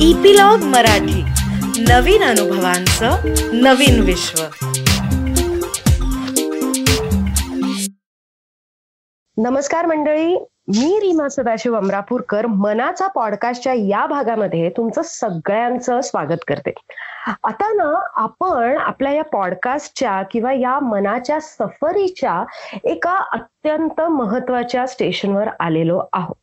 Epilogue Marathi. नवीन अनुभवांचं नवीन विश्व. नमस्कार मंडळी. मी रीमा सदाशिव अमरापूरकर. मनाचा पॉडकास्टच्या या भागामध्ये तुमचं सगळ्यांचं स्वागत करते. आता ना आपण आपल्या या पॉडकास्टच्या किंवा या मनाच्या सफरीच्या एका अत्यंत महत्त्वाच्या स्टेशनवर आलेलो आहोत.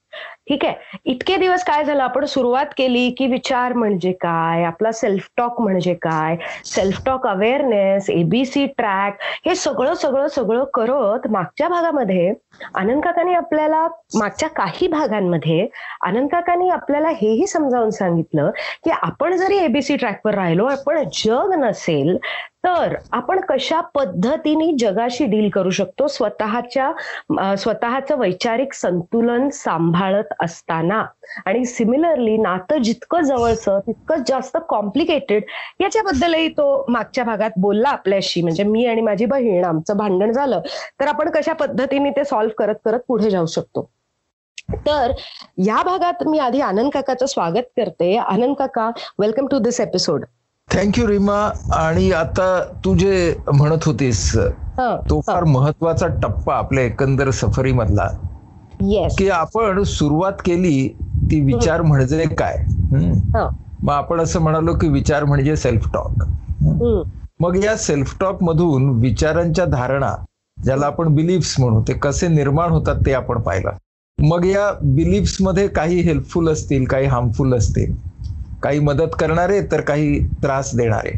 ठीक आहे. इतके दिवस काय झालं? आपण सुरुवात केली की विचार म्हणजे काय? आपला सेल्फ टॉक म्हणजे काय? Self talk awareness ABC track हे सगळं सगळं सगळं करत मागच्या भागामध्ये आनंद काकांनी आपल्याला मागच्या काही भागांमध्ये आनंद काकांनी आपल्याला हेही समजावून सांगितलं की आपण जरी एबीसी ट्रॅकवर राहिलो पण जग नसेल तर आपण कशा पद्धतीने जगाशी डील करू शकतो? स्वतःच्या स्वतःचं वैचारिक संतुलन सांभाळत असताना. आणि सिमिलरली नातं जितकं जवळचं तितकं जास्त कॉम्प्लिकेटेड याच्याबद्दलही तो मागच्या भागात बोलला आपल्याशी. म्हणजे मी आणि माझी बहीण आमचं भांडण झालं तर आपण कशा पद्धतीने ते सॉल्व्ह करत करत पुढे जाऊ शकतो? तर या भागात मी आधी आनंद काकाचं स्वागत करते. आनंद काका welcome to this episode thank you Reema आणि आता तू जे म्हणत होतीस तो फार महत्त्वाचा टप्पा आपल्या एकंदर सफरी मधला की आपण सुरुवात केली ती विचार म्हणजे काय? मग आपण असं म्हणालो की विचार म्हणजे सेल्फ टॉक मग या सेल्फ टॉक मधून विचारांच्या धारणा ज्याला आपण बिलीफ्स म्हणू ते कसे निर्माण होतात ते आपण पाहिलं. मग या बिलीफ्समध्ये काही हेल्पफुल असतील काही हार्मफुल असतील. काही मदत करणारे तर काही त्रास देणारे.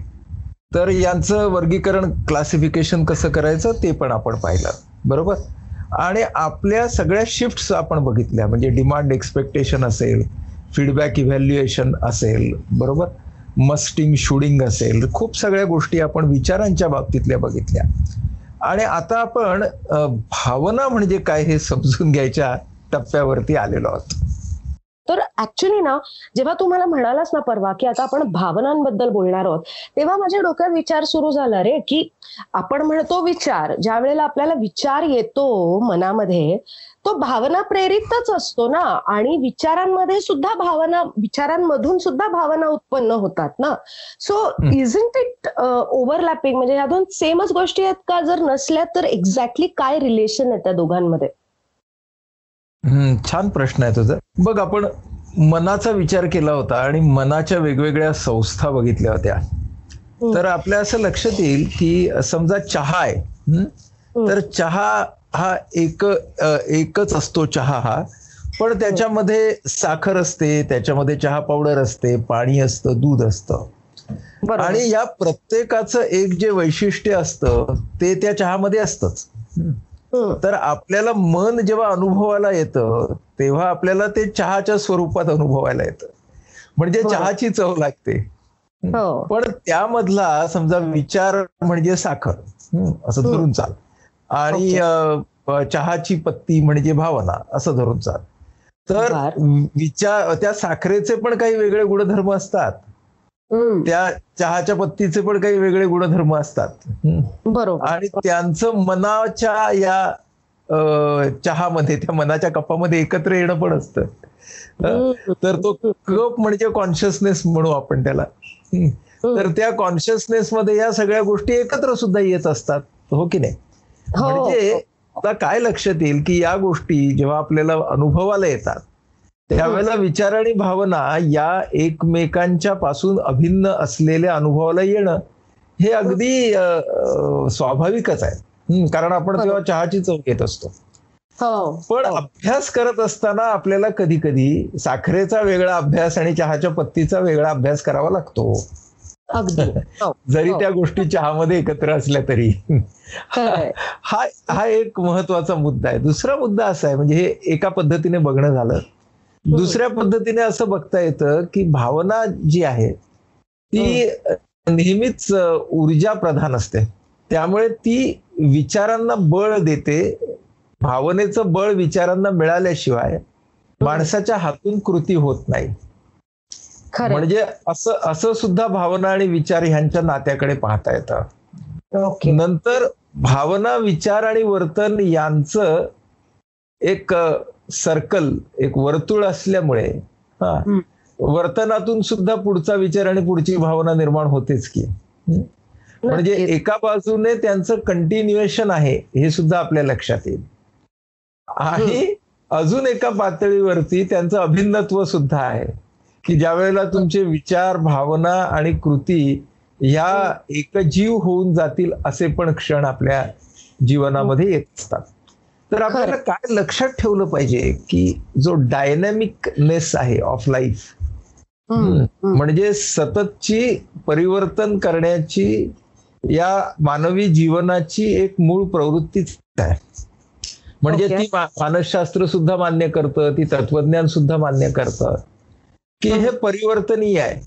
तर यांचं वर्गीकरण क्लासिफिकेशन कसं करायचं ते पण आपण पाहिलं. बरोबर? आणि आपल्या सगळ्या शिफ्ट्स आपण बघितल्या म्हणजे डिमांड एक्सपेक्टेशन असेल फीडबॅक इव्हॅल्युएशन असेल बरोबर? मस्टिंग शुडिंग असेल खूप सगळ्या गोष्टी आपण विचारांच्या बाबतीतल्या बघितल्या. आणि आता आपण भावना म्हणजे काय हे समजून घ्यायच्या टप्प्यावरती आलेलो आहोत. तर ऍक्च्युली ना जेव्हा तू मला म्हणालास ना परवा की आता आपण भावनांबद्दल बोलणार आहोत तेव्हा माझ्या डोक्यात विचार सुरू झाला रे की आपण म्हणतो विचार ज्या वेळेला आपल्याला विचार येतो मनामध्ये तो भावना प्रेरितच असतो ना. आणि विचारांमध्ये सुद्धा भावना विचारांमधून सुद्धा भावना उत्पन्न होतात ना. सो इजंट इट ओव्हरलॅपिंग म्हणजे ह्या दोन सेमच गोष्टी आहेत का? जर नसल्या तर एक्झॅक्टली काय रिलेशन आहे त्या दोघांमध्ये? छान प्रश्न आहे तुझा. बघ आपण मनाचा विचार केला होता आणि मनाच्या वेगवेगळ्या संस्था बघितल्या होत्या. तर आपल्या असं लक्षात येईल की समजा चहा आहे तर चहा हा एक एकच असतो चहा हा. पण त्याच्यामध्ये साखर असते त्याच्यामध्ये चहा पावडर असते पाणी असतं दूध असतं. आणि या प्रत्येकाचं एक जे वैशिष्ट्य असतं ते त्या चहामध्ये असतंच. तर आपल्याला मन जेव्हा अनुभवायला येतं तेव्हा आपल्याला ते चहाच्या स्वरूपात अनुभवायला येतं. म्हणजे चहाची चव लागते. पण त्यामधला समजा विचार म्हणजे साखर. असं धरून चाल. आणि चहाची पत्ती म्हणजे भावना असं धरून चाल. तर विचार त्या साखरेचे पण काही वेगळे गुणधर्म असतात. त्या चहाच्या पत्तीचे पण काही वेगळे गुणधर्म असतात. बरोबर. आणि त्यांचं मनाच्या या चहामध्ये त्या मनाच्या कपामध्ये एकत्र येणं पण असतं. तर तो कप म्हणजे कॉन्शियसनेस म्हणू आपण त्याला. तर त्या कॉन्शियसनेस मध्ये या सगळ्या गोष्टी एकत्र सुद्धा येत असतात. हो की नाही? म्हणजे आता काय लक्षात येईल की या गोष्टी जेव्हा आपल्याला अनुभवाला येतात त्यावेळेला विचार आणि भावना या एकमेकांच्या पासून अभिन्न असलेल्या अनुभवाला येणं हे अगदी स्वाभाविकच आहे. कारण आपण तेव्हा चहाची चव घेत असतो. पण अभ्यास करत असताना आपल्याला कधी कधी साखरेचा वेगळा अभ्यास आणि चहाच्या पत्तीचा वेगळा अभ्यास करावा लागतो. जरी त्या गोष्टी चहामध्ये एकत्र असल्या तरी. हा हा एक महत्त्वाचा मुद्दा आहे. दुसरा मुद्दा असा आहे म्हणजे हे एका पद्धतीने बघणं झालं. दुसऱ्या पद्धतीने असं बघता येतं की भावना जी आहे ती नेहमीच ऊर्जा प्रधान असते. त्यामुळे ती विचारांना बळ देते. भावनेचं बळ विचारांना मिळाल्याशिवाय माणसाच्या हातून कृती होत नाही. म्हणजे असं असं सुद्धा भावना आणि विचार ह्यांच्या नात्याकडे पाहता येतं. नंतर भावना विचार आणि वर्तन यांचं एक सर्कल एक वर्तुळ असल्यामुळे हा. वर्तनातून सुद्धा पुढचा विचार आणि पुढची भावना निर्माण होतेच की? म्हणजे. एका बाजूने त्यांचं कंटिन्युएशन आहे हे सुद्धा आपल्या लक्षात येईल. आणि अजून एका पातळीवरती त्यांचं अभिन्नत्व सुद्धा आहे की ज्या वेळेला तुमचे विचार भावना आणि कृती ह्या एकजीव होऊन जातील असे पण क्षण आपल्या जीवनामध्ये येत असतात. तर आपल्याला काय लक्षात ठेवलं पाहिजे की जो डायनॅमिकनेस आहे ऑफ लाईफ. म्हणजे सततची परिवर्तन करण्याची या मानवी जीवनाची एक मूळ प्रवृत्तीच आहे म्हणजे. ती मानसशास्त्र सुद्धा मान्य करतं ती तत्वज्ञान सुद्धा मान्य करतं की हे परिवर्तनीय आहे.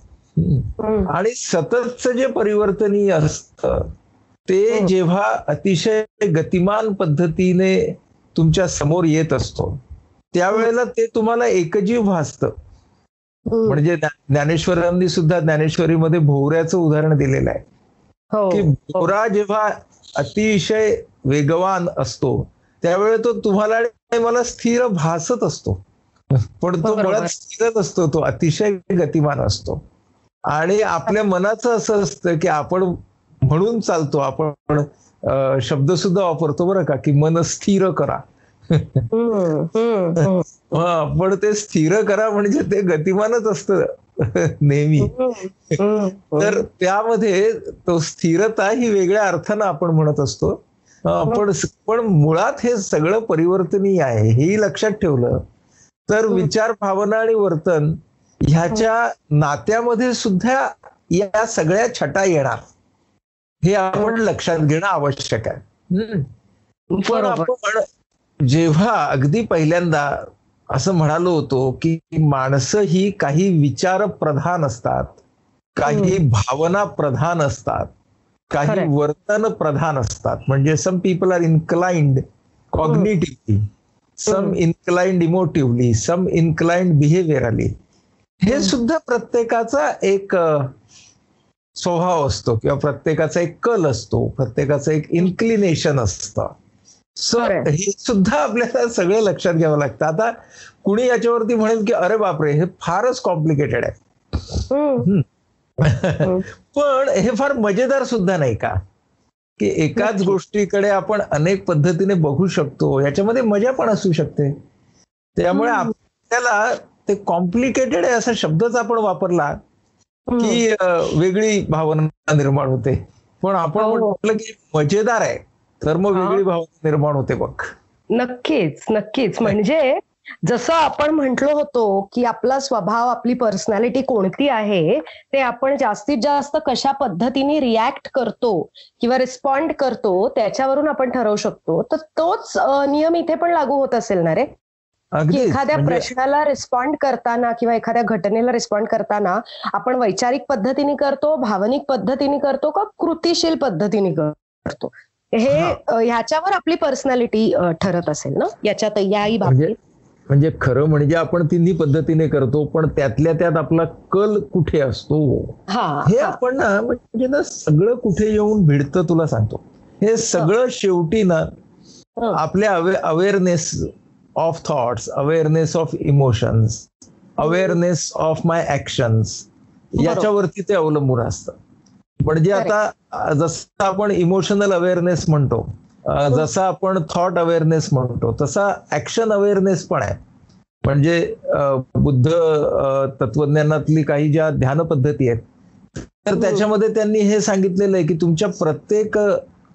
आणि सततचं जे परिवर्तनीय असतं ते. जेव्हा अतिशय गतिमान पद्धतीने तुमच्यासमोर येत असतो. त्यावेळेला ते तुम्हाला एकजीव भासतं. म्हणजे ज्ञा- ज्ञानेश्वरांनी सुद्धा ज्ञानेश्वरीमध्ये भोवऱ्याचं उदाहरण दिलेलं आहे. हो. की भोवरा जेव्हा अतिशय वेगवान असतो त्यावेळी तो तुम्हाला मला स्थिर भासत असतो. पण तो. मुळात स्थिरच असतो तो अतिशय गतिमान असतो. आणि आपल्या मनाचं असं असतं की आपण म्हणून चालतो आपण शब्द सुद्धा वापरतो बरं का की मन स्थिर करा. हा, पण ते स्थिर करा म्हणजे ते गतिमानच असतं नेहमी. तर त्यामध्ये तो स्थिरता ही वेगळ्या अर्थानं आपण म्हणत असतो. पण पण मुळात हे सगळं परिवर्तनीय आहे हेही लक्षात ठेवलं. तर विचार भावना आणि वर्तन ह्याच्या नात्यामध्ये सुद्धा या सगळ्या छटा येणार. हे आपण लक्षात घेणं आवश्यक आहे. पण आपण जेव्हा अगदी पहिल्यांदा असं म्हणालो होतो की माणसं ही काही विचार प्रधान असतात काही भावना प्रधान असतात काही. वर्तन प्रधान असतात. म्हणजे some people are inclined cognitively some. Inclined emotively some inclined behaviourally हे सुद्धा प्रत्येकाचा एक स्वभाव असतो किंवा प्रत्येकाचा एक कल असतो प्रत्येकाचं एक इन्क्लिनेशन असतं सो खरंय. हे सुद्धा आपल्याला सगळं लक्षात घ्यावं लागतं आता कुणी याच्यावरती म्हणेल की अरे बापरे हे फारच कॉम्प्लिकेटेड आहे. पण हे फार मजेदार सुद्धा नाही का की एकाच. गोष्टीकडे आपण अनेक पद्धतीने बघू शकतो याच्यामध्ये मजा पण असू शकते त्यामुळे. आपल्याला ते कॉम्प्लिकेटेड आहे असा शब्दच आपण वापरला. की वेगळी भावना निर्माण होते. पण आपण हो. म्हटलं की मजेदार आहे. तर मग. वेगळी भावना निर्माण होते बघ. नक्कीच नक्कीच. म्हणजे जसं आपण म्हटलो होतो की आपला स्वभाव आपली पर्सनॅलिटी कोणती आहे ते आपण जास्तीत जास्त कशा पद्धतीने रिॲक्ट करतो किंवा रिस्पॉन्ड करतो त्याच्यावरून आपण ठरवू शकतो. तर तोच नियम इथे पण लागू होत असेल ना रे? एखाद्या प्रश्नाला रिस्पॉन्ड करताना किंवा एखाद्या घटनेला रिस्पॉन्ड करताना आपण वैचारिक पद्धतीने करतो भावनिक पद्धतीने करतो का कृतिशील पद्धतीने करतो? हे ह्याच्यावर आपली पर्सनॅलिटी ठरत असेल ना? याच्यात याही म्हणजे बाबतीत. म्हणजे खरं म्हणजे आपण तिन्ही पद्धतीने करतो पण त्यातल्या त्यात आपला कल कुठे असतो? हा. आपण ना म्हणजे ना सगळं कुठे येऊन भिडतं तुला सांगतो. हे सगळं शेवटी ना. आपल्या awareness of thoughts awareness of emotions awareness of my actions याच्यावरती ते अवलंबून असतं. म्हणजे आता जसं आपण इमोशनल अवेअरनेस म्हणतो अ, जसा आपण थॉट अवेअरनेस म्हणतो तसा ऍक्शन अवेअरनेस पण आहे. म्हणजे बुद्ध तत्वज्ञानातली काही ज्या ध्यान पद्धती आहेत तर त्याच्यामध्ये त्यांनी हे सांगितलेलं आहे की तुमच्या प्रत्येक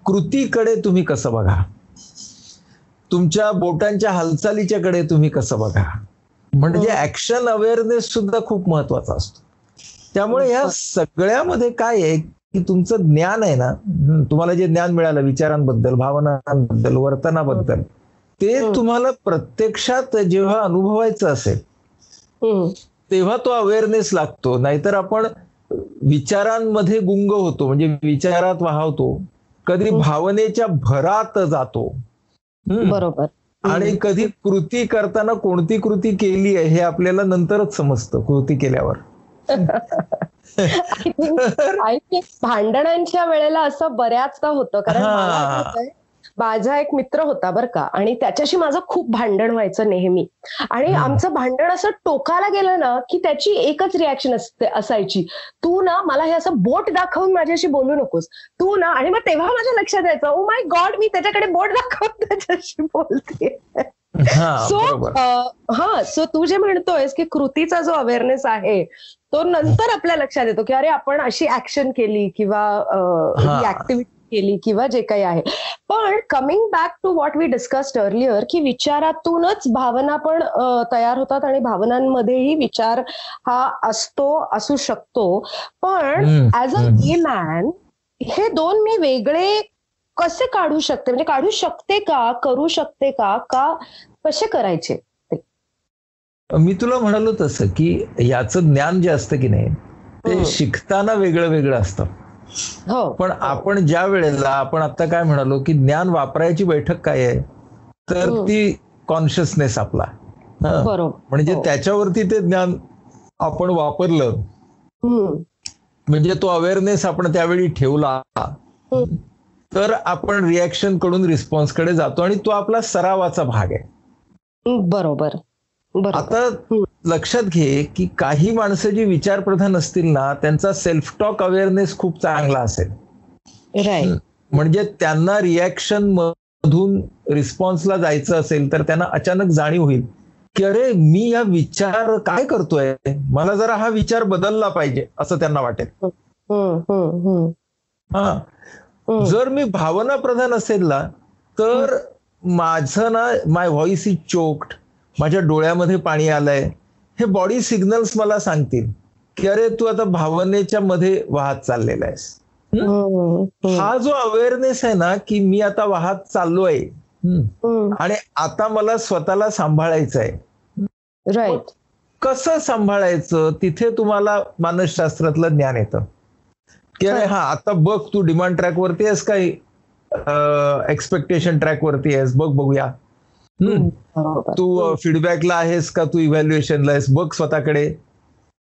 कृतीकडे तुम्ही कसं बघा. तुमच्या बोटांच्या हालचालीच्या कडे तुम्ही कसं बघा म्हणजे ऍक्शन अवेअरनेस सुद्धा खूप महत्त्वाचा असतो त्यामुळे या सगळ्यामध्ये काय आहे की तुमचं ज्ञान आहे ना हं, तुम्हाला जे ज्ञान मिळालं विचारांबद्दल भावनांबद्दल वर्तनाबद्दल ते हं. तुम्हाला प्रत्यक्षात जेव्हा अनुभवायचं असेल. तेव्हा तो अवेअरनेस लागतो नाहीतर आपण विचारांमध्ये गुंग होतो म्हणजे विचारात वाहवतो कधी हं. भावनेच्या भरात जातो हं. बरोबर. आणि कधी कृती करताना कोणती कृती केली आहे हे आपल्याला नंतरच समजतं कृती केल्यावर. भांडणांच्या वेळेला असं बऱ्याचदा होतं कारण माझा एक मित्र होता बरं का आणि त्याच्याशी माझं खूप भांडण व्हायचं नेहमी. आणि. आमचं भांडण असं टोकाला गेलं ना की त्याची एकच रिॲक्शन असते असायची. तू ना मला हे असं बोट दाखवून माझ्याशी बोलू नकोस. तू ना आणि मग तेव्हा माझ्या लक्षात यायचं ओ माय गॉड मी त्याच्याकडे बोट दाखवून त्याच्याशी बोलते. सो हा सो तू जे म्हणतोयस की कृतीचा जो अवेअरनेस आहे तो नंतर आपल्या लक्षात येतो की अरे आपण अशी ऍक्शन केली किंवा ऍक्टिव्हिटी केली किंवा जे काही आहे. पण coming back to what we discussed earlier की विचारातूनच भावना पण तयार होतात आणि भावनांमध्येही विचार हा असतो असू शकतो. पण ऍज अ. गे मॅन हे दोन मी वेगळे कसे काढू शकते? म्हणजे काढू शकते का? करू शकते का? का कसे करायचे मी तुला म्हणालो तसं की याचं ज्ञान जे असतं की नाही ते. शिकताना वेगळं वेगळं असतं. हो पण आपण ज्या वेळेला आपण आता काय म्हणालो की ज्ञान वापरायची बैठक काय आहे तर हम्म. ती कॉन्शियसनेस आपला हं. म्हणजे हो. त्याच्यावरती ते ज्ञान आपण वापरलं. म्हणजे तो अवेअरनेस आपण त्यावेळी ठेवला. तर आपण रिॲक्शनकडून रिस्पॉन्सकडे जातो आणि तो आपला सरावाचा भाग आहे बरोबर आता लक्षात घे की काही माणसं जी विचारप्रधान असतील ना त्यांचा सेल्फ टॉक अवेअरनेस खूप चांगला असेल. म्हणजे त्यांना रिॲक्शन मधून रिस्पॉन्सला जायचं असेल तर त्यांना अचानक जाणीव होईल की अरे मी या विचार काय करतोय? मला जरा हा विचार बदलला पाहिजे असं त्यांना वाटेल. हा जर मी भावना प्रधान असेल ना तर माझं ना माय व्हॉइस इज चोक्ड माझ्या डोळ्यामध्ये पाणी आलंय. हे बॉडी सिग्नल्स मला सांगतील की अरे तू आता भावनेच्या मध्ये वाहत चाललेला आहेस. हा? जो अवेअरनेस आहे ना की मी आता वाहत चाललोय. हम्म, आणि आता मला स्वतःला सांभाळायचं आहे राईट कसं सांभाळायचं? तिथे तुम्हाला मानसशास्त्रातलं ज्ञान येतं. की अरे हा आता बघ तू डिमांड ट्रॅक वरती आहेस काही? एक्सपेक्टेशन ट्रॅक वरती आहेस. बघ बघूया. तू फीडबॅकला आहेस का? तू इव्हॅल्युएशनला आहेस? बघ स्वतःकडे.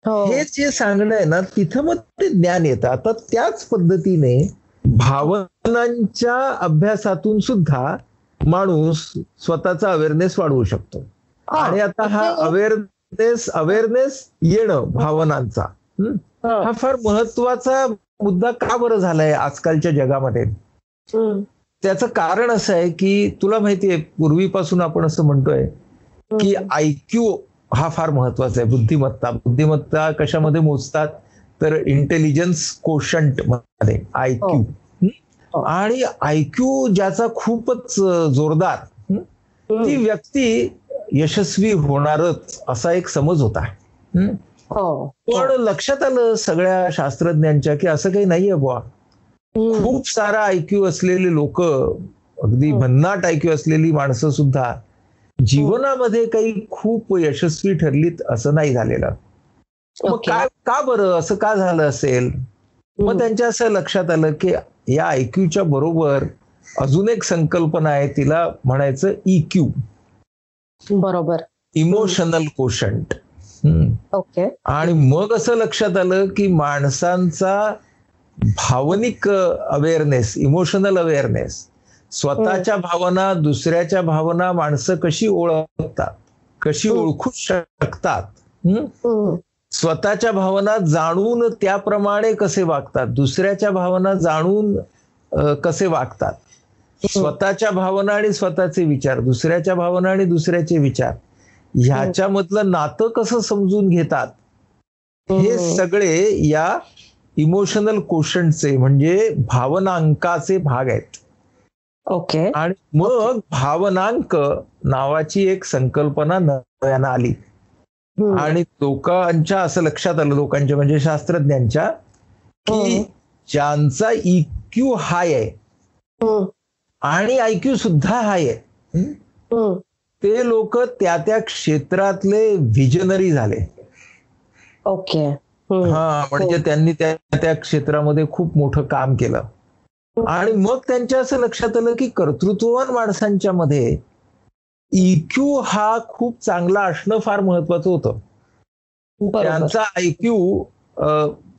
हो. हे जे सांगणं आहे ना तिथं मग ते ज्ञान येतं. आता त्याच पद्धतीने भावनांच्या अभ्यासातून सुद्धा माणूस स्वतःचा अवेअरनेस वाढवू शकतो. आणि आता हा म्हणजे- अवेअरनेस अवेअरनेस येणं भावनांचा. हं? फार महत्त्वाचा मुद्दा का बरं झालाय आजकालच्या जगामध्ये. त्याचं कारण असं आहे की तुला माहितीये पूर्वीपासून आपण असं म्हणतोय की आयक्यू हा फार महत्त्वाचा आहे. बुद्धिमत्ता बुद्धिमत्ता कशामध्ये मोजतात? तर इंटेलिजन्स कोशंटमध्ये आयक्यू हो. आणि आयक्यू ज्याचा खूपच जोरदार हं? ती व्यक्ती यशस्वी होणारच असा एक समज होता. हं? हो. पण लक्षात आलं सगळ्या शास्त्रज्ञांच्या की असं काही नाहीये बुवा. खूप सारा ऐक्यू असलेले लोक अगदी. भन्नाट ऐक्यू असलेली माणसं सुद्धा जीवनामध्ये काही खूप यशस्वी ठरलीत असं नाही झालेलं. मग. काय का बरं? असं का झालं असेल? मग. त्यांच्या असं लक्षात आलं की या ऐक्यूच्या बरोबर अजून एक संकल्पना आहे तिला म्हणायचं E इक्यू बरोबर. Emotional quotient okay. आणि मग असं लक्षात आलं की माणसांचा भावनिक अवेअरनेस इमोशनल अवेअरनेस स्वतःच्या भावना दुसऱ्याच्या भावना माणसं कशी ओळखतात कशी हम्म. ओळखू शकतात? हम्म. स्वतःच्या भावना जाणून त्याप्रमाणे कसे वागतात दुसऱ्याच्या भावना जाणून कसे वागतात स्वतःच्या भावना आणि स्वतःचे विचार दुसऱ्याच्या भावना आणि दुसऱ्याचे विचार ह्याच्यामधलं नातं कसं समजून घेतात हे. सगळे या इमोशनल कोशंटचे म्हणजे भावनांकाचे भाग आहेत ओके आणि मग भावनांक नावाची एक संकल्पना नव्यानं आली. आणि लोकांच्या असं लक्षात आलं लोकांच्या म्हणजे शास्त्रज्ञांच्या की. ज्यांचा इक्यू हाय आहे. आणि आयक्यू सुद्धा हाय आहे. ते लोक त्या त्या क्षेत्रातले व्हिजनरी झाले ओके हम्म. हा म्हणजे त्यांनी त्या त्या क्षेत्रामध्ये खूप मोठं काम केलं. आणि मग त्यांच्या असं लक्षात आलं की कर्तृत्ववान माणसांच्या मध्ये इक्यू हा खूप चांगला असणं फार महत्वाचं होतं. त्यांचा आयक्यू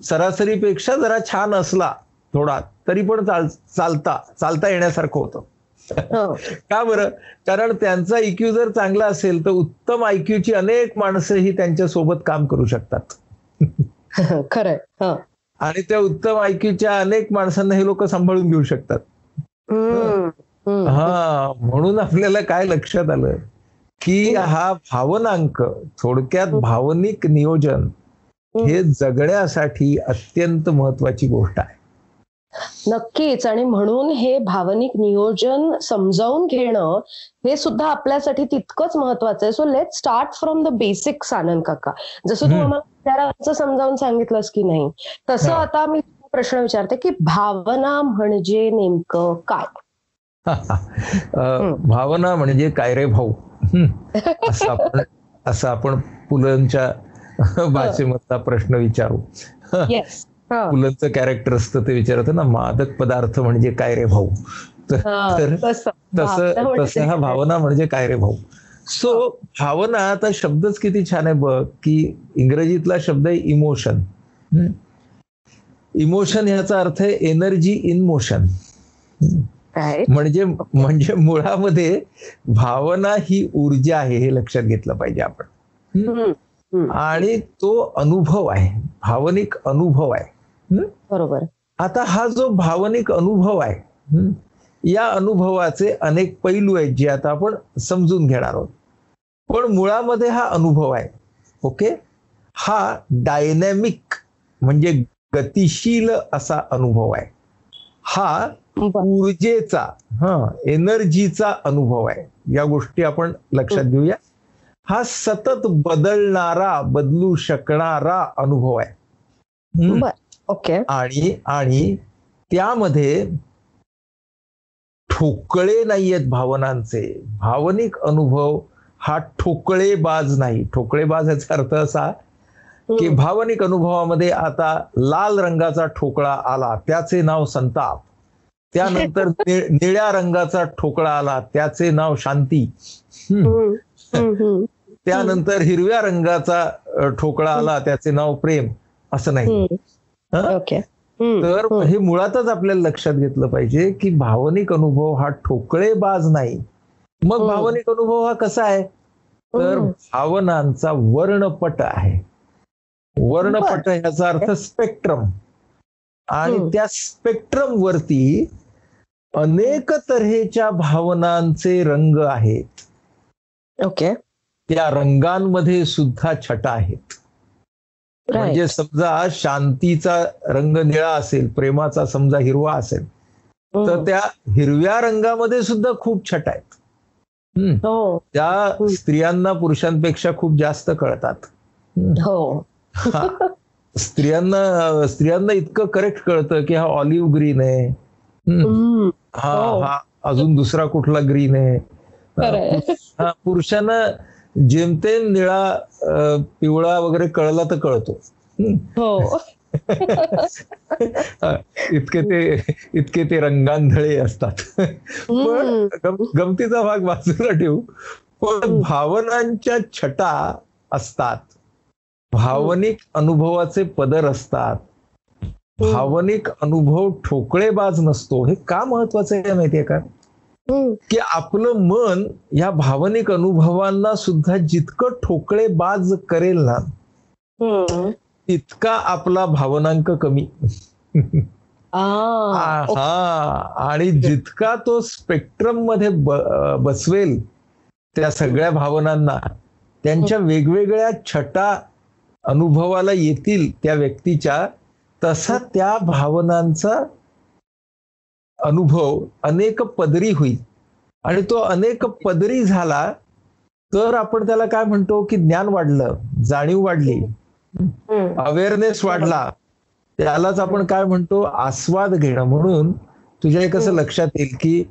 सरासरीपेक्षा जरा छान असला थोडा तरी पण चाल चालता चालता येण्यासारखं होतं. हो. का बरं? कारण त्यांचा IQ जर चांगला असेल तर उत्तम आयक्यूची अनेक माणसं ही त्यांच्यासोबत काम करू शकतात. खरंय हं. आणि त्या उत्तम आयक्यूच्या अनेक माणसांना हे लोक सांभाळून घेऊ शकतात. हा म्हणून आपल्याला काय लक्षात आलं की हा. भावनांक थोडक्यात भावनिक नियोजन हे. जगण्यासाठी अत्यंत महत्वाची गोष्ट आहे. नक्कीच आणि म्हणून हे भावनिक नियोजन समजावून घेणं हे सुद्धा आपल्यासाठी तितकंच महत्वाचं आहे. So let start from the basics Anand काका. जसं तू. आम्हाला विचाराचं समजावून सांगितलंस की नाही? तसं. आता मी प्रश्न विचारते की भावना म्हणजे नेमकं काय? भावना म्हणजे काय रे भाऊ. असं आपण असं आपण पुलंच्या भाषेमधला प्रश्न विचारू. पुलंचं कॅरेक्टर असतं ते विचारतं ना मादक पदार्थ म्हणजे काय रे भाऊ? तर तसं. तसं म्हणजे तसं हा भावना म्हणजे काय रे भाऊ? सो भावना आता शब्दच किती छान आहे बघ की इंग्रजीतला शब्द आहे इमोशन इमोशन ह्याचा अर्थ आहे एनर्जी इन मोशन म्हणजे म्हणजे मुळामध्ये भावना ही ऊर्जा आहे हे लक्षात घेतलं पाहिजे आपण. आणि तो अनुभव आहे भावनिक अनुभव आहे? बरोबर. आता हा जो भावनिक अनुभव आहे या अनुभवाचे अनेक पैलू आहेत जे आता आपण समजून घेणार आहोत. पण मुळामध्ये हा अनुभव आहे ओके? हा डायनॅमिक म्हणजे गतिशील असा अनुभव आहे. हा ऊर्जेचा हा एनर्जीचा अनुभव आहे. या गोष्टी आपण लक्षात घेऊया. हा सतत बदलणारा बदलू शकणारा अनुभव आहे. ओके. आणि आणि त्यामध्ये ठोकळे नाहीयेत भावनांचे. भावनिक अनुभव हा ठोकळेबाज नाही. ठोकळेबाज याचा अर्थ असा की भावनिक अनुभवामध्ये आता लाल रंगाचा ठोकळा आला त्याचे नाव संताप. त्यानंतर निळ्या रंगाचा ठोकळा आला त्याचे नाव शांती. त्यानंतर हिरव्या रंगाचा ठोकळा आला त्याचे नाव प्रेम. असं नाही. तर. हे मुळातच आपल्याला लक्षात घेतलं पाहिजे की भावनिक अनुभव हा ठोकळेबाज नाही मग. भावनिक अनुभव हा कसा आहे तर. भावनांचा वर्णपट आहे वर्णपट ह्याचा अर्थ स्पेक्ट्रम आणि. त्या स्पेक्ट्रम वरती अनेक तऱ्हेच्या भावनांचे रंग आहेत ओके त्या रंगांमध्ये सुद्धा छटा आहेत म्हणजे समजा शांतीचा रंग निळा असेल प्रेमाचा समजा हिरवा असेल तर त्या हिरव्या रंगामध्ये सुद्धा खूप छटा आहेत. हो त्या. स्त्रियांना पुरुषांपेक्षा खूप जास्त कळतात. हो हा. स्त्रियांना स्त्रियांना इतकं करेक्ट कळतं की हा ऑलिव्ह ग्रीन आहे. हा हो. हा अजून दुसरा कुठला ग्रीन आहे. हा, पुरुषांना जेमतेम निळा पिवळा वगैरे कळला तर कळतो. हो. इतके ते इतके ते रंगांधळे असतात. पण गमतीचा भाग बाजूला ठेवू. पण. भावनांच्या छटा असतात. भावनिक अनुभवाचे पदर असतात. भावनिक अनुभव ठोकळेबाज नसतो. हे का महत्वाचं आहे माहितीये का. की आपलं मन या भावनिक अनुभवांना सुद्धा जितकं ठोकळेबाज करेल ना. तितका आपला भावनांक कमी. हा आणि जितका तो स्पेक्ट्रममध्ये बसवेल त्या सगळ्या भावनांना त्यांच्या वेगवेगळ्या छटा अनुभवाला येतील त्या व्यक्तीच्या तसा त्या भावनांचा अनुभव अनेक पदरी होईल. आणि तो अनेक पदरी झाला तर आपण त्याला काय म्हणतो की ज्ञान वाढलं जाणीव वाढली. अवेअरनेस वाढला. त्यालाच आपण काय म्हणतो? आस्वाद घेणं. म्हणून तुझ्या कसं लक्षात येईल की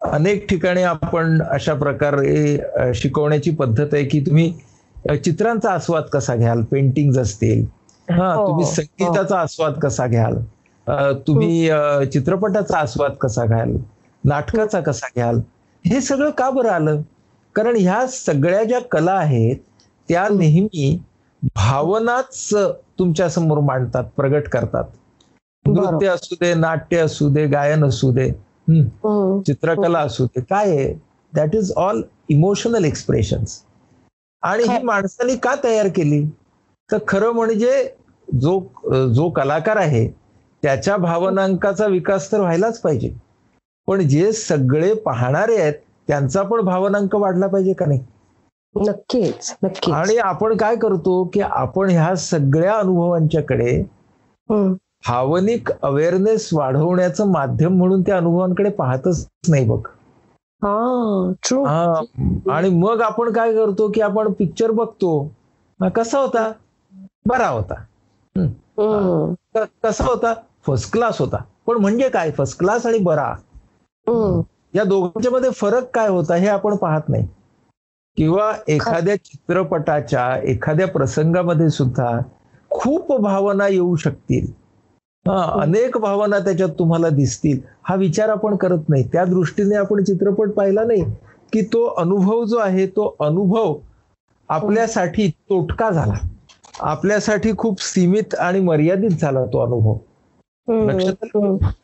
अनेक ठिकाणी आपण अशा प्रकारे शिकवण्याची पद्धत आहे की तुम्ही चित्रांचा आस्वाद कसा घ्याल? पेंटिंग असतील. हा हो, तुम्ही हो. संगीताचा आस्वाद कसा घ्याल? तुम्ही चित्रपटाचा आस्वाद कसा घ्याल? नाटकाचा कसा घ्याल? हे सगळं का बरं आलं? कारण ह्या सगळ्या ज्या कला आहेत त्या नेहमी भावनाच तुमच्यासमोर मांडतात प्रगट करतात. नृत्य असू दे नाट्य असू दे गायन असू दे. हम्म. चित्रकला असू दे काय आहे? That is all emotional expressions आणि ही. माणसाने का तयार केली? तर खरं म्हणजे जो जो कलाकार आहे त्याच्या भावनांकाचा विकास तर व्हायलाच पाहिजे. पण जे सगळे पाहणारे आहेत त्यांचा पण भावनांक वाढला पाहिजे का नाही? नक्कीच नक्कीच. आणि आपण काय करतो की आपण ह्या सगळ्या अनुभवांच्याकडे. भावनिक अवेअरनेस वाढवण्याचं माध्यम म्हणून त्या अनुभवांकडे पाहतच नाही बघ. ट्रू आणि मग आपण काय करतो की आपण पिक्चर बघतो. कसा होता? बरा होता. कसा होता? फर्स्ट क्लास होता. पण म्हणजे काय? फर्स्ट क्लास आणि बरा. या दोघांच्या मध्ये फरक काय होता हे आपण पाहत नाही. किंवा एखाद्या चित्रपटाच्या एखाद्या प्रसंगामध्ये सुद्धा खूप भावना येऊ शकतील. हा अनेक भावना त्याच्यात तुम्हाला दिसतील. हा विचार आपण करत नाही. त्या दृष्टीने आपण चित्रपट पाहिला नाही की तो अनुभव जो आहे तो अनुभव आपल्यासाठी तोटका झाला. आपल्यासाठी खूप सीमित आणि मर्यादित झाला तो अनुभव. लक्षात?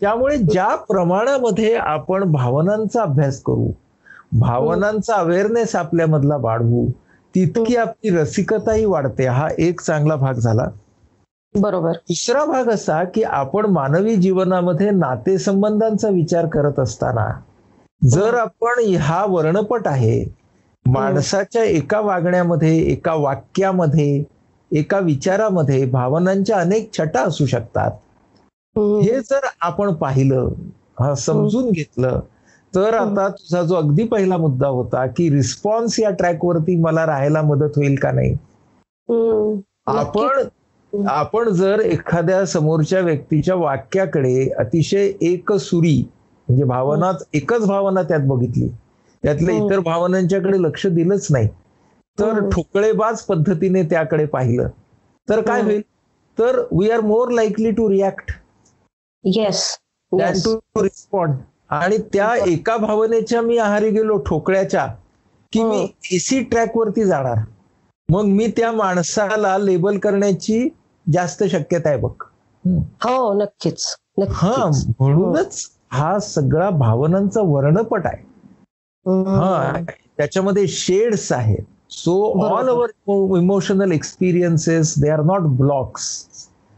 त्यामुळे ज्या प्रमाणामध्ये आपण भावनांचा अभ्यास करू भावनांचा अवेअरनेस आपल्यामधला वाढवू तितकी आपली रसिकताही वाढते. हा एक चांगला भाग झाला. बरोबर. दुसरा भाग असा की आपण मानवी जीवनामध्ये नातेसंबंधांचा विचार करत असताना जर आपण हा वर्णपट आहे माणसाच्या एका वागण्यामध्ये एका वाक्यामध्ये एका विचारामध्ये भावनांच्या अनेक छटा असू शकतात. हे जर आपण पाहिलं हा समजून घेतलं तर आता तुझा जो अगदी पहिला मुद्दा होता की रिस्पॉन्स या ट्रॅकवरती मला राहायला मदत होईल का नाही? आपण आपण जर एखाद्या समोरच्या व्यक्तीच्या वाक्याकडे अतिशय एकसुरी म्हणजे भावना एकच भावना त्यात बघितली त्यातल्या. इतर भावनांच्याकडे लक्ष दिलंच नाही तर. ठोकळेबाज पद्धतीने त्याकडे पाहिलं तर काय. होईल? तर we are more likely to react yes to respond आणि त्या एका भावनेच्या मी आहारी गेलो ठोकळ्याच्या की मी एसी ट्रॅक वरती जाणार. मग मी त्या माणसाला लेबल करण्याची जास्त शक्यता आहे बघ. हो नक्कीच. हा नक्कीच म्हणूनच हा. सगळा भावनांचा वर्णपट आहे. हा त्याच्यामध्ये शेड्स आहेत so. All our emotional experiences they are not blocks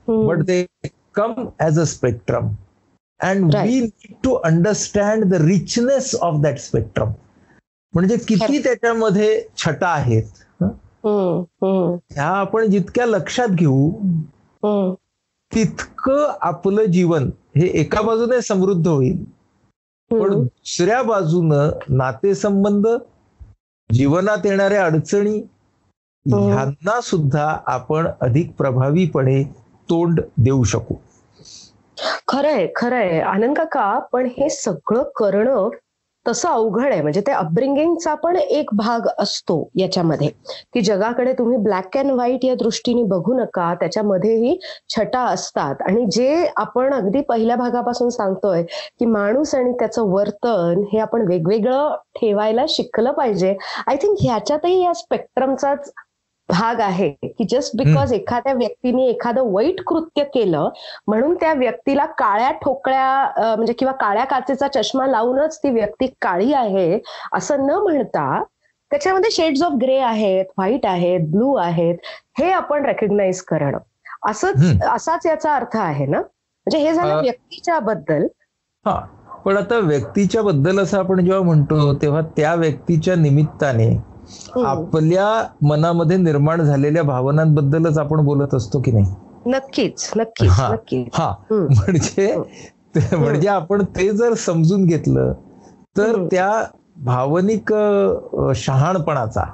but they come as a spectrum and Right. we need to understand the richness of that spectrum म्हणजे किती. त्याच्यामध्ये छटा आहेत हं? ह्या आपण जितक्या लक्षात घेऊ तितकं आपलं जीवन हे एका बाजूने समृद्ध होईल पण दुसऱ्या बाजूनं नातेसंबंध जीवनात येणाऱ्या अडचणी. ह्यांना सुद्धा आपण अधिक प्रभावीपणे तोंड देऊ शकू. खरंय खरंय. आनंद काका पण हे सगळं करणं तसं अवघड आहे. म्हणजे ते अपब्रिंगिंगचा पण एक भाग असतो याच्यामध्ये. की जगाकडे तुम्ही ब्लॅक अँड व्हाईट या दृष्टीने बघू नका त्याच्यामध्येही छटा असतात. आणि जे आपण अगदी पहिल्या भागापासून सांगतोय की माणूस आणि त्याचं वर्तन हे आपण वेगवेगळं ठेवायला शिकलं पाहिजे. आय थिंक ह्याच्यातही या स्पेक्ट्रमचाच भाग आहे की जस्ट बिकॉज एखाद्या व्यक्तीने एखादं वाईट कृत्य केलं म्हणून त्या व्यक्तीला काळ्या ठोकळ्या म्हणजे किंवा काळ्या काचेचा चष्मा लावूनच ती व्यक्ती काळी आहे असं न म्हणता त्याच्यामध्ये शेड्स ऑफ ग्रे आहेत व्हाईट आहेत ब्लू आहेत हे आपण रेकग्नाइज करणं असंच. असाच याचा अर्थ आहे ना म्हणजे हे झालं व्यक्तीच्या बद्दल हा पण आता व्यक्तीच्या बद्दल असं आपण जेव्हा म्हणतो तेव्हा त्या व्यक्तीच्या निमित्ताने. आपल्या मनामध्ये निर्माण झालेल्या भावनांबद्दलच आपण बोलत असतो की नाही? नक्कीच नक्कीच हा. नक्कीच. हा. म्हणजे म्हणजे आपण ते जर समजून घेतलं तर. त्या भावनिक शहाणपणाचा.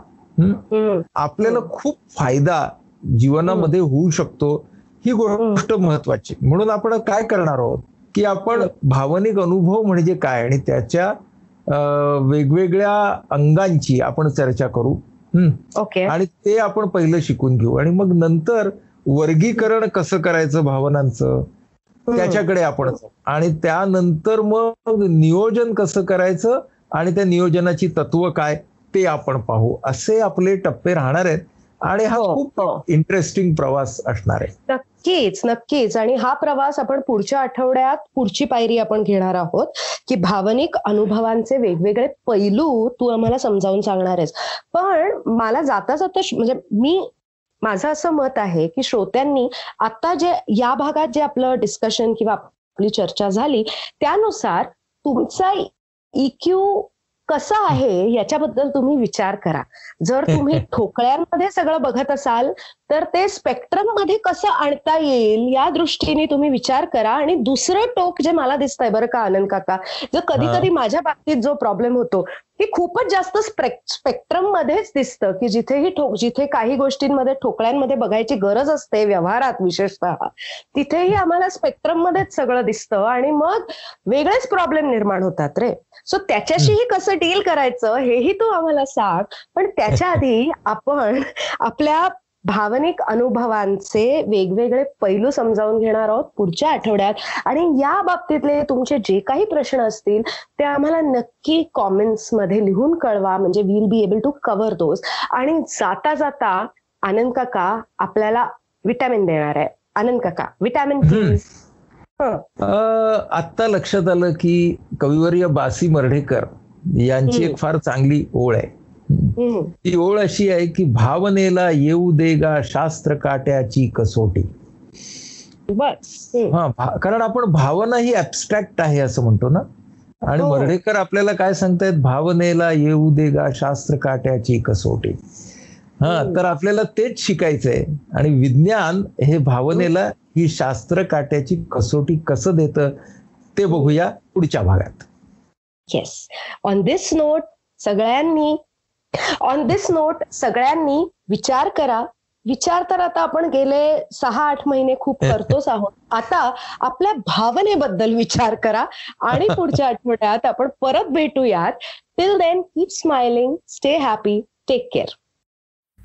आपल्याला खूप फायदा जीवनामध्ये होऊ शकतो ही गोष्ट महत्वाची म्हणून आपण काय करणार आहोत? की आपण भावनिक अनुभव म्हणजे काय? आणि त्याच्या वेगवेगळ्या अंगांची आपण चर्चा करू. हं. ओके. आणि ते आपण पहिलं शिकून घेऊ. आणि मग नंतर वर्गीकरण कसं करायचं भावनांचं त्याच्याकडे आपण. आणि त्यानंतर मग नियोजन कसं करायचं आणि त्या नियोजनाची तत्व काय ते आपण पाहू. असे आपले टप्पे राहणार आहेत. आणि हा हो, खूप हो. इंटरेस्टिंग प्रवास असणार आहे. नक्कीच नक्कीच. आणि हा प्रवास आपण पुढच्या आठवड्यात पुढची पायरी आपण घेणार आहोत की भावनिक अनुभवांचे वेगवेगळे पैलू तू आम्हाला समजावून सांगणार आहेस. पण मला जाता जाता म्हणजे मी माझं असं मत आहे की श्रोत्यांनी आता जे या भागात जे आपलं डिस्कशन किंवा आपली चर्चा झाली त्यानुसार तुमचा इक्यू कसा आहे याच्याबद्दल तुम्ही विचार करा. जर तुम्ही ठोकळ्यांमध्ये सगळं बघत असाल तर ते स्पेक्ट्रममध्ये कसं आणता येईल या दृष्टीने तुम्ही विचार करा. आणि दुसरं टोक जे मला दिसतंय बरं का आनंद काका जर कधी कधी माझ्या बाबतीत जो प्रॉब्लेम होतो की खूपच जास्त स्पेक्ट्रम मध्येच दिसतं की जिथेही ठोक जिथे काही गोष्टींमध्ये ठोकळ्यांमध्ये बघायची गरज असते व्यवहारात विशेषतः तिथेही आम्हाला स्पेक्ट्रम मध्येच सगळं दिसतं. आणि मग वेगळेच प्रॉब्लेम निर्माण होतात रे. सो त्याच्याशीही कसं डील करायचं हेही तू आम्हाला सांग. पण त्याच्या आधी आपण आपल्या भावनिक अनुभवांचे वेगवेगळे पैलू समजावून घेणार आहोत पुढच्या आठवड्यात. आणि या बाबतीतले तुमचे जे काही प्रश्न असतील ते आम्हाला नक्की कॉमेंट्समध्ये लिहून कळवा. म्हणजे will be able to cover those आणि जाता जाता आनंद काका आपल्याला विटॅमिन देणार आहे. आनंद काका विटॅमिन प्लीज आत्ता लक्षात आलं की कविवर्य बासी मर्ढेकर यांची एक फार चांगली ओळ आहे. ती ओळ अशी आहे की भावनेला येऊ देगा शास्त्र काट्याची कसोटी. हा कारण आपण भावना ही ऍबस्ट्रॅक्ट आहे असं म्हणतो ना? आणि हो. मर्ढेकर आपल्याला काय सांगतायत? भावनेला येऊ देगा शास्त्र काट्याची कसोटी. हा. तर आपल्याला तेच शिकायचंय. आणि विज्ञान हे भावनेला ही शास्त्र काट्याची कसोटी कसं देतं ते बघूया पुढच्या भागात. येस ऑन दिस नोट सगळ्यांनी ऑन दिस नोट सगळ्यांनी विचार करा. विचार तर आता आपण गेले सहा आठ महिने खूप करतोच आहोत. आता आपल्या भावनेबद्दल विचार करा आणि पुढच्या आठवड्यात आपण परत भेटूयात. Till then keep smiling stay happy take care